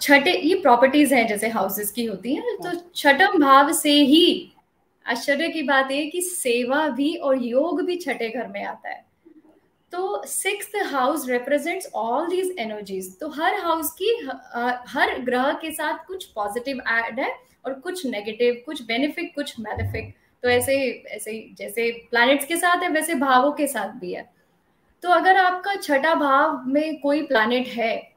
छठे, ये प्रॉपर्टीज़ हैं जैसे हाउसेस की होती हैं तो छठम भाव से ही आश्चर्य की बात है कि सेवा भी और योग भी छठे घर में आता है। तो six house represents all these energies तो हर हाउस की हर ग्रह के साथ कुछ पॉजिटिव एड है और कुछ नेगेटिव कुछ बेनिफिक कुछ मेलिफिक तो ऐसे ऐसे जैसे प्लैनेट्स के साथ है, वैसे भावों के साथ भी है। तो अगर आपका छठा भाव में कोई प्लैनेट है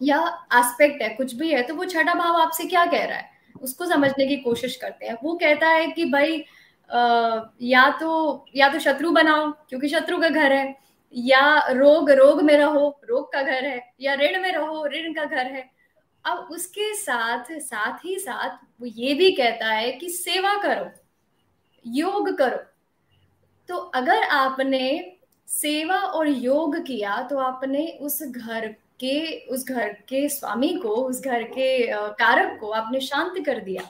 या एस्पेक्ट है कुछ भी है तो वो छठा भाव आपसे क्या कह रहा है? उसको समझने की कोशिश करते हैं। वो कहता है कि भाई आ, या तो या तो शत्रु बनाओ क्योंकि शत्रु का घर है या रोग रोग में रहो रोग का घर है या ऋण में रहो ऋण का घर है। अब उसके साथ साथ ही साथ वो ये भी कहता है कि सेवा करो योग करो। तो अगर आपने सेवा और योग किया तो आपने उस घर के उस घर के स्वामी को, उस घर के कारक को आपने शांत कर दिया।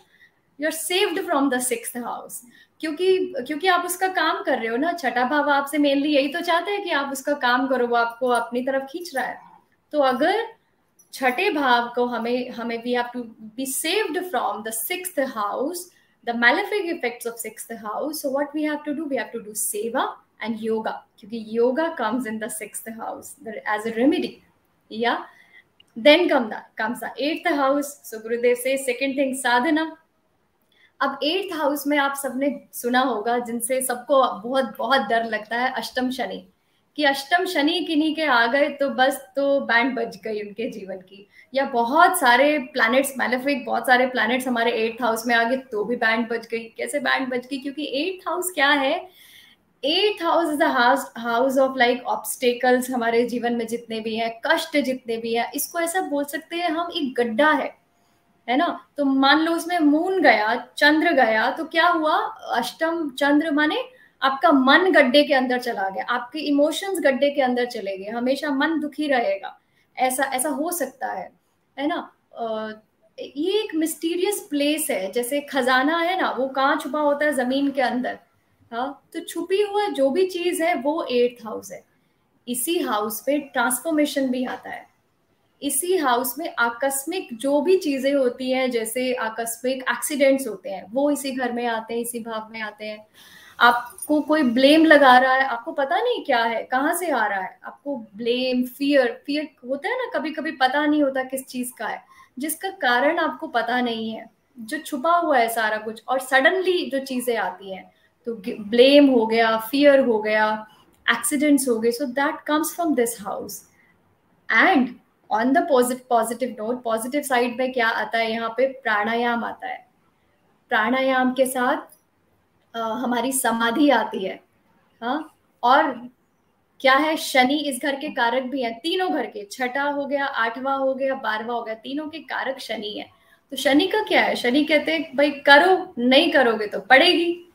You are saved from the six house क्योंकि क्योंकि आप उसका काम कर रहे हो ना, छठा भाव आपसे मेनली यही तो चाहते हैं कि आप उसका काम करो, वो आपको अपनी तरफ़ खींच रहा है। तो अगर छठे भाव को हमें हमें we have to be saved from the six house the malefic effects of sixth house, so what we have to do? We have to do seva and yoga. क्योंकि yoga comes in the sixth house as a remedy. Yeah then come the, comes the eighth house. So, gurudev says, second अब eighth house में आप सबने सुना होगा, जिनसे सबको बहुत बहुत डर लगता है, अष्टम शनि। कि अष्टम शनि किन्हीं के आ गए तो बस तो बैंड बज गई उनके जीवन की। या बहुत सारे प्लैनेट्स मैलेफिक बहुत सारे प्लैनेट्स हमारे एट्थ हाउस में आ गए तो भी बैंड बज गई। कैसे बैंड बज गई? क्योंकि एट्थ हाउस क्या है? Eighth house is house of like obstacles हमारे जीवन में जितने भी हैं, कष्ट जितने भी हैं, इसको ऐसा बोल सकते हैं हम एक गड्ढा है है ना? तो मान लो उसमें मून गया, चंद्र गया तो क्या हुआ? अष्टम चंद्र माने आपका मन गड्ढे के अंदर चला गया, आपके इमोशंस गड्ढे के अंदर चले गए, हमेशा मन दुखी रहेगा, ऐसा ऐसा हो सकता है है ना? ये एक मिस्टीरियस प्लेस है, जैसे खजाना है ना, वो कहाँ छुपा होता है? ज़मीन के अंदर। हाँ तो छुपी हुआ जो भी चीज़ है, वो एट्थ हाउस है। इसी हाउस पे ट्रांसफॉर्मेशन भी आता है। इसी हाउस में आकस्मिक जो भी चीज़ें होती हैं, जैसे आकस्मिक एक्सीडेंट्स होते हैं, वो इसी घर में आते हैं, इसी भाव में आते हैं। आपको कोई ब्लेम लगा रहा है, आपको पता नहीं क्या है, कहाँ से आ रहा है? आपको ब्लेम फियर फियर होता है ना कभी कभी पता नहीं होता किस चीज़ का है, जिसका कारण आपको पता नहीं है। जो छुपा हुआ है सारा कुछ, और सडनली जो चीज़ें आती हैं तो ब्लेम हो गया फियर हो गया एक्सीडेंट्स हो गए so that comes from this house and on the positive note positive side में क्या आता है? यहाँ पे प्राणायाम आता है। प्राणायाम के साथ आ, हमारी समाधि आती है। हाँ? और क्या है? शनि इस घर के कारक भी हैं। तीनों घर के। छठा हो गया आठवां हो गया बारवा हो गया तीनों के कारक शनि है। तो शनि का क्या है? शनि कहते हैं भाई करो नहीं करोगे तो पड़ेगी।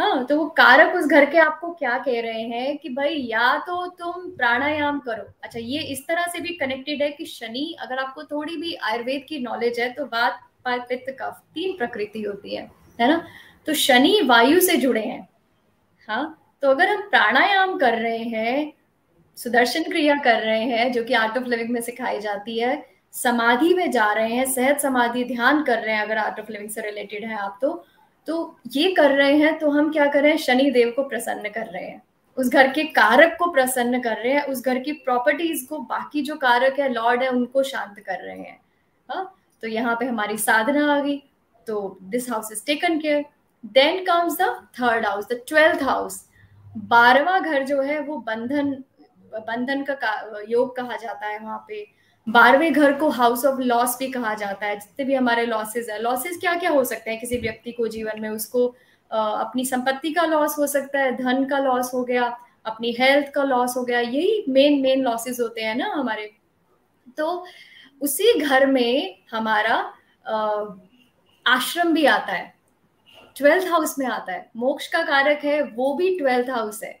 हाँ तो वो कारक उस घर के आपको क्या कह रहे हैं कि भाई, या तो तुम प्राणायाम करो। अच्छा ये इस तरह से भी कनेक्टेड है कि शनि, अगर आपको थोड़ी भी आयुर्वेद की नॉलेज है तो बात पित्त कफ तीन प्रकृति होती है है ना? तो शनि वायु से जुड़े हैं। हाँ तो अगर हम प्राणायाम कर रहे हैं, सुदर्शन क्रिया कर रहे हैं, जो कि आर्ट ऑफ़ लिविंग में सिखाई जाती है, समाधि में जा रहे हैं, सहज समाधि ध्यान कर रहे हैं, अगर आर्ट ऑफ़ लिविंग से रिलेटेड है आप तो तो ये कर रहे हैं तो हम क्या कर रहे हैं? शनि देव को प्रसन्न कर रहे हैं। उस घर के कारक को प्रसन्न कर रहे हैं। उस घर की प्रॉपर्टीज़ को, बाकी जो कारक है लॉर्ड है, उनको शांत कर रहे हैं। हाँ तो यहाँ पे हमारी साधना आ गई। तो this house is taken care then comes the third house the twelfth house बारवा घर जो है, वो बंधन बंधन का, योग कहा जाता है वहाँ पे। बारहवें घर को हाउस ऑफ़ लॉस भी कहा जाता है जितने भी हमारे लॉसेज है। लॉसेज क्या क्या हो सकते हैं किसी व्यक्ति को जीवन में? उसको अपनी संपत्ति का लॉस हो सकता है धन का लॉस हो गया अपनी हेल्थ का लॉस हो गया यही मेन मेन लॉसेस होते हैं ना हमारे। तो उसी घर में हमारा आश्रम भी आता है ट्वेल्थ हाउस में आता है। मोक्ष का कारक है वो भी ट्वेल्थ हाउस है।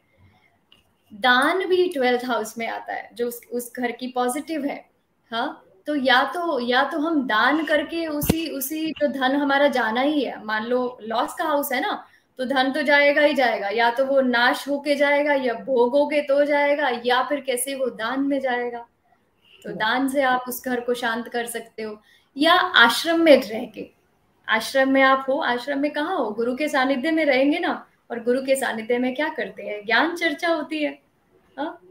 दान भी ट्वेल्थ हाउस में आता है जो उस, उस घर की पॉजिटिव है। हाँ तो या तो या तो हम दान करके उसी उसी जो धन हमारा जाना ही है मान लो लॉस का हाउस है ना तो धन तो जाएगा ही जाएगा या तो वो नाश होके जाएगा या भोगोगे तो जाएगा या फिर कैसे वो दान में जाएगा? तो दान से आप उस घर को शांत कर सकते हो या आश्रम में रह के। आश्रम में आप हो आश्रम में कहा हो? गुरु के सानिध्य में रहेंगे ना और गुरु के सानिध्य में क्या करते हैं? ज्ञान चर्चा होती है हा?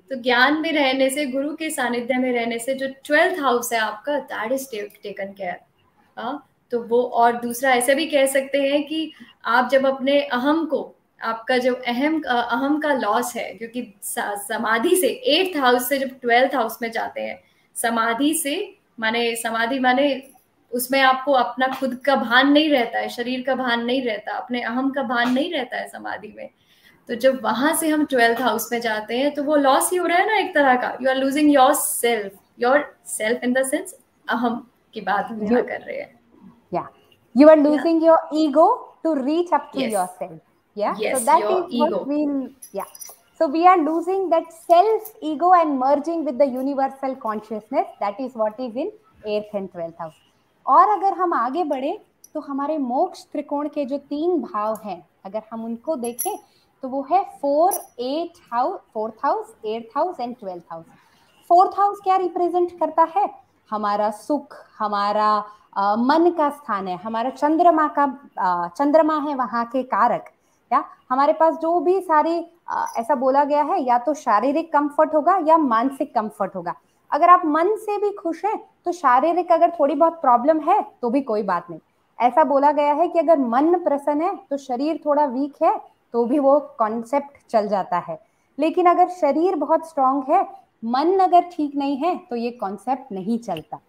तो ज्ञान में रहने से, गुरु के सानिध्य में रहने से जो ट्वेल्थ हाउस है आपका, दैट इज़ टेकन केयर। तो वो और दूसरा ऐसे भी कह सकते हैं कि आप जब अपने अहम को, आपका जो अहम अहम का लॉस है, क्योंकि समाधि से एट्थ हाउस से जब ट्वेल्थ हाउस में जाते हैं, समाधि से, माने, समाधि माने उसमें आपको अपना खुद का भान नहीं रहता है, शरीर का भान नहीं रहता, अपने अहम का भान नहीं रहता है समाधि में। तो जब वहाँ से हम ट्वेल्थ हाउस में जाते हैं तो वो लॉस ही हो रहा है ना एक तरह का। You are losing your self your self in the sense अहम की बात हम यहाँ कर रहे हैं। या you are losing your ego to reach up to yourself yeah? Yes, so that is ego. what we'll yeah. So we are losing that self ego and merging with the universal consciousness. That is what is in eighth and twelfth house. और अगर हम आगे बढ़े तो हमारे मोक्ष त्रिकोण के जो तीन भाव हैं अगर हम उनको देखें तो वो है four eight house fourth house eighth house and twelfth house fourth house क्या रिप्रेजेंट करता है? हमारा सुख हमारा आ, मन का स्थान है हमारा चंद्रमा का आ, चंद्रमा है वहाँ के कारक या? हमारे पास जो भी सारी आ, ऐसा बोला गया है या तो शारीरिक कंफर्ट होगा या मानसिक कंफर्ट होगा। अगर आप मन से भी खुश हैं तो शारीरिक अगर थोड़ी बहुत प्रॉब्लम है तो भी कोई बात नहीं। ऐसा बोला गया है कि अगर मन प्रसन्न है तो शरीर थोड़ा वीक है तो भी वो कॉन्सेप्ट चल जाता है। लेकिन अगर शरीर बहुत स्ट्रांग है, मन अगर ठीक नहीं है तो ये कॉन्सेप्ट नहीं चलता।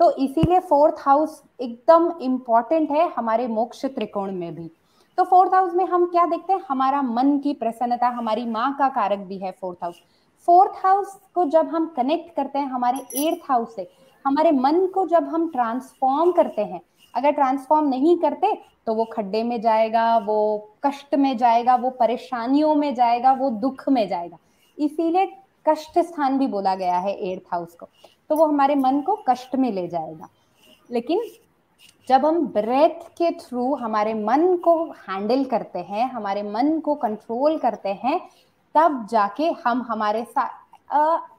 तो इसीलिए फोर्थ हाउस एकदम इंपॉर्टेंट है हमारे मोक्ष त्रिकोण में भी। तो फोर्थ हाउस में हम क्या देखते हैं? हमारा मन की प्रसन्नता, हमारी माँ का कारक भी है फोर्थ हाउस फोर्थ हाउस को जब हम कनेक्ट करते हैं, हमारे एर्थ हाउस से, हमारे मन को जब हम ट्रांसफॉर्म करते हैं अगर ट्रांसफॉर्म नहीं करते तो वो खड्डे में जाएगा, वो कष्ट में जाएगा, वो परेशानियों में जाएगा, वो दुख में जाएगा। इसीलिए कष्ट स्थान भी बोला गया है एर्थ हाउस को। तो वो हमारे मन को कष्ट में ले जाएगा। लेकिन जब हम ब्रेथ के थ्रू हमारे मन को हैंडल करते हैं, हमारे मन को कंट्रोल करते हैं, तब जाके हम हमारे साथ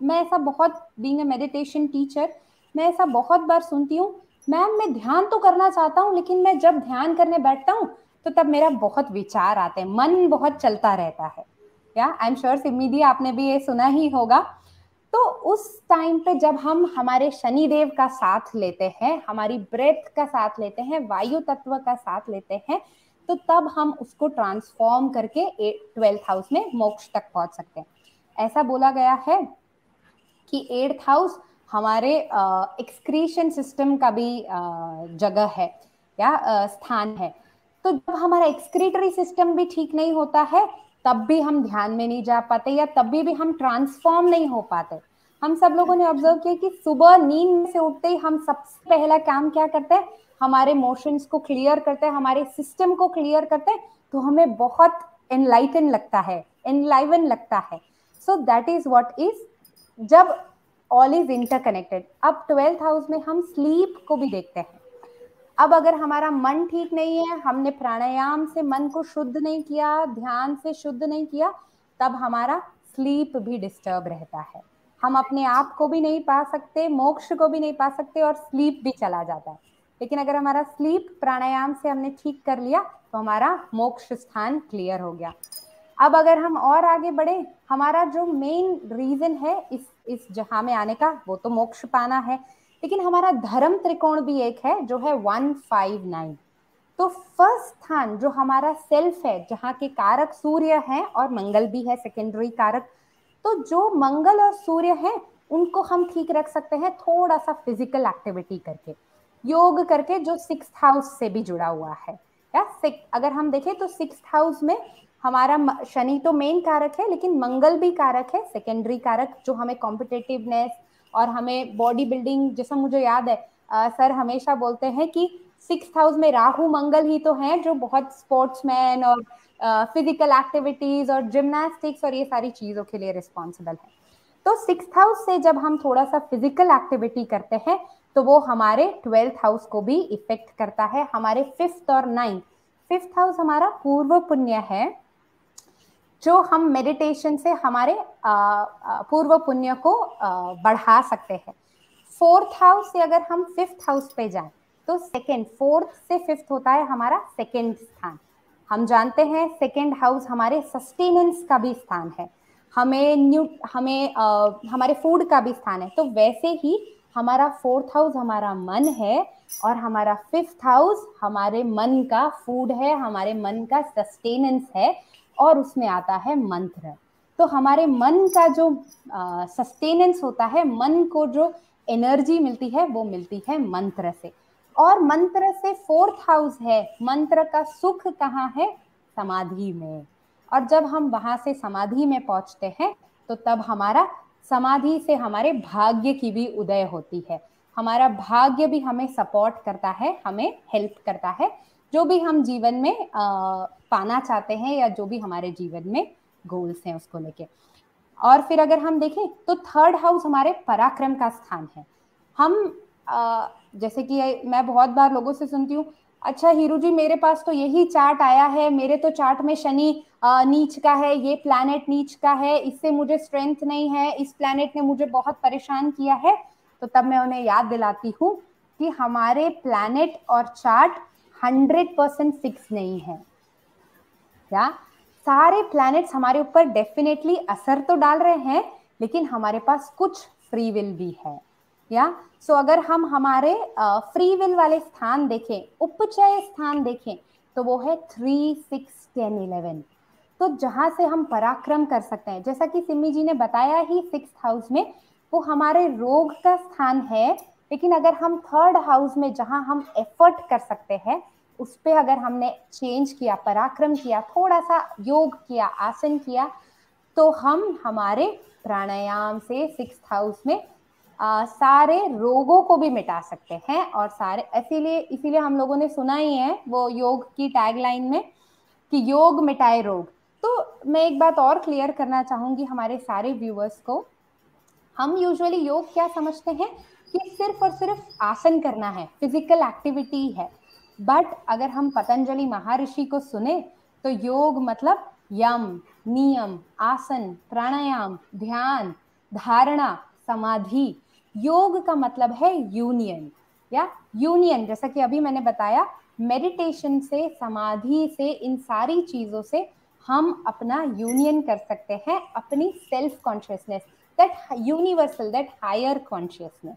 मैं ऐसा बहुत बीइंग अ मेडिटेशन टीचर मैं ऐसा बहुत बार सुनती हूँ मैम, मैं ध्यान तो करना चाहता हूँ, लेकिन मैं जब ध्यान करने बैठता हूँ तो तब मेरा बहुत विचार आते हैं, मन बहुत चलता रहता है। या आई एम श्योर सिमीदी आपने भी ये सुना ही होगा। तो उस टाइम पे जब हम हमारे शनिदेव का साथ लेते हैं, हमारी ब्रेथ का साथ लेते हैं, वायु तत्व का साथ लेते हैं तो तब हम उसको ट्रांसफॉर्म करके ट्वेल्थ हाउस में मोक्ष तक पहुँच सकते हैं। ऐसा बोला गया है कि एट्थ हाउस हमारे एक्सक्रीशन सिस्टम का भी जगह है, या स्थान है। तो जब हमारा एक्सक्रीटरी सिस्टम भी ठीक नहीं होता है, तब भी हम ध्यान में नहीं जा पाते या तभी भी हम ट्रांसफॉर्म नहीं हो पाते। हम सब लोगों ने ऑब्ज़र्व किया कि सुबह नींद से उठते ही हम सबसे पहला काम क्या करते हैं? हमारे मोशंस को क्लियर करते हैं, हमारे सिस्टम को क्लियर करते हैं तो हमें बहुत एनलाइटन लगता है एनलाइवन लगता है। So that is what is जब ऑल इज़ इंटरकनेक्टेड अब ट्वेल्थ हाउस में हम स्लीप को भी देखते हैं। अब अगर हमारा मन ठीक नहीं है, हमने प्राणायाम से मन को शुद्ध नहीं किया, ध्यान से शुद्ध नहीं किया, तब हमारा स्लीप भी डिस्टर्ब रहता है। हम अपने आप को भी नहीं पा सकते, मोक्ष को भी नहीं पा सकते और स्लीप भी चला जाता है। लेकिन अगर हमारा स्लीप प्राणायाम से हमने ठीक कर लिया तो हमारा मोक्ष स्थान क्लियर हो गया। अब अगर हम और आगे बढ़े, हमारा जो मेन रीजन है इस इस जहाँ में आने का, वो तो मोक्ष पाना है। लेकिन हमारा धर्म त्रिकोण भी एक है, जो है वन फाइव नाइन तो फ़र्स्ट स्थान जो हमारा सेल्फ है, जहाँ के कारक सूर्य है और मंगल भी है सेकेंडरी कारक तो जो मंगल और सूर्य है, उनको हम ठीक रख सकते हैं थोड़ा सा फ़िज़िकल एक्टिविटी करके। योग करके जो सिक्स हाउस से भी जुड़ा हुआ है। या अगर हम देखें तो सिक्स हाउस में हमारा शनि तो मेन कारक है लेकिन मंगल भी कारक है सेकेंडरी कारक जो हमें कॉम्पिटेटिवनेस और हमें बॉडी बिल्डिंग जैसा मुझे याद है आ, सर हमेशा बोलते हैं कि सिक्स हाउस में राहु मंगल ही तो हैं जो बहुत स्पोर्ट्समैन और फ़िज़िकल एक्टिविटीज़ और जिमनास्टिक्स और ये सारी चीज़ों के लिए रिस्पॉन्सिबल है। तो सिक्स हाउस से जब हम थोड़ा सा फ़िज़िकल एक्टिविटी करते हैं तो वो हमारे ट्वेल्थ हाउस को भी इफ़ेक्ट करता है हमारे फिफ्थ और नाइन्थ फिफ्थ हाउस हमारा पूर्व पुण्य है जो हम मेडिटेशन से हमारे पूर्व पुण्य को बढ़ा सकते हैं। फोर्थ हाउस से अगर हम फिफ्थ हाउस पे जाए तो सेकेंड फोर्थ से फिफ्थ होता है हमारा सेकेंड स्थान। हम जानते हैं सेकेंड हाउस हमारे सस्टेनेंस का भी स्थान है। हमें न्यू हमें आ, हमारे फ़ूड का भी स्थान है। तो वैसे ही हमारा फोर्थ हाउस हमारा मन है और हमारा फिफ्थ हाउस हमारे मन का फ़ूड है हमारे मन का सस्टेनेंस है। और उसमें आता है मंत्र। तो हमारे मन का जो सस्टेनेंस होता है, मन को जो एनर्जी मिलती है, वो मिलती है मंत्र से। और मंत्र से फोर्थ हाउस है। मंत्र का सुख कहाँ है? समाधि में। और जब हम वहाँ से समाधि में पहुँचते हैं तो तब हमारा समाधि से हमारे भाग्य की भी उदय होती है। हमारा भाग्य भी हमें सपोर्ट करता है, हमें हेल्प करता है। जो भी हम जीवन में आ, पाना चाहते हैं या जो भी हमारे जीवन में गोल्स हैं उसको लेके। और फिर अगर हम देखें तो थर्ड हाउस हमारे पराक्रम का स्थान है। हम आ, जैसे कि मैं बहुत बार लोगों से सुनती हूँ अच्छा हीरू जी मेरे पास तो यही चार्ट आया है मेरे तो चार्ट में शनि नीच का है ये प्लैनेट नीच का है इससे मुझे स्ट्रेंथ नहीं है इस प्लैनेट ने मुझे बहुत परेशान किया है। तो तब मैं उन्हें याद दिलाती हूँ कि हमारे प्लैनेट और चार्ट हंड्रेड परसेंट फिक्स नहीं है। क्या सारे प्लैनेट्स हमारे ऊपर डेफिनेटली असर तो डाल रहे हैं लेकिन हमारे पास कुछ फ्री विल भी है। या? सो so, अगर हम हमारे फ्री विल वाले स्थान देखें उपचय स्थान देखें तो वो है थ्री सिक्स टेन इलेवन तो जहाँ से हम पराक्रम कर सकते हैं जैसा कि सिमी जी ने बताया ही सिक्स हाउस में वो हमारे रोग का स्थान है लेकिन अगर हम थर्ड हाउस में जहाँ हम एफर्ट कर सकते हैं उस पर अगर हमने चेंज किया पराक्रम किया थोड़ा सा योग किया आसन किया तो हम हमारे प्राणायाम से सिक्स हाउस में आ, सारे रोगों को भी मिटा सकते हैं और सारे इसीलिए इसीलिए हम लोगों ने सुना ही है वो योग की टैगलाइन में कि योग मिटाए रोग। तो मैं एक बात और क्लियर करना चाहूँगी हमारे सारे व्यूअर्स को। हम यूजुअली योग क्या समझते हैं? कि सिर्फ़ और सिर्फ़ आसन करना है फ़िज़िकल एक्टिविटी है। बट अगर हम पतंजलि महर्षि को सुने तो योग मतलब यम, नियम, आसन, प्राणायाम, ध्यान, धारणा, समाधि। योग का मतलब है यूनियन या यूनियन जैसा कि अभी मैंने बताया मेडिटेशन से, समाधि से, इन सारी चीज़ों से हम अपना यूनियन कर सकते हैं, अपनी self consciousness that universal that higher consciousness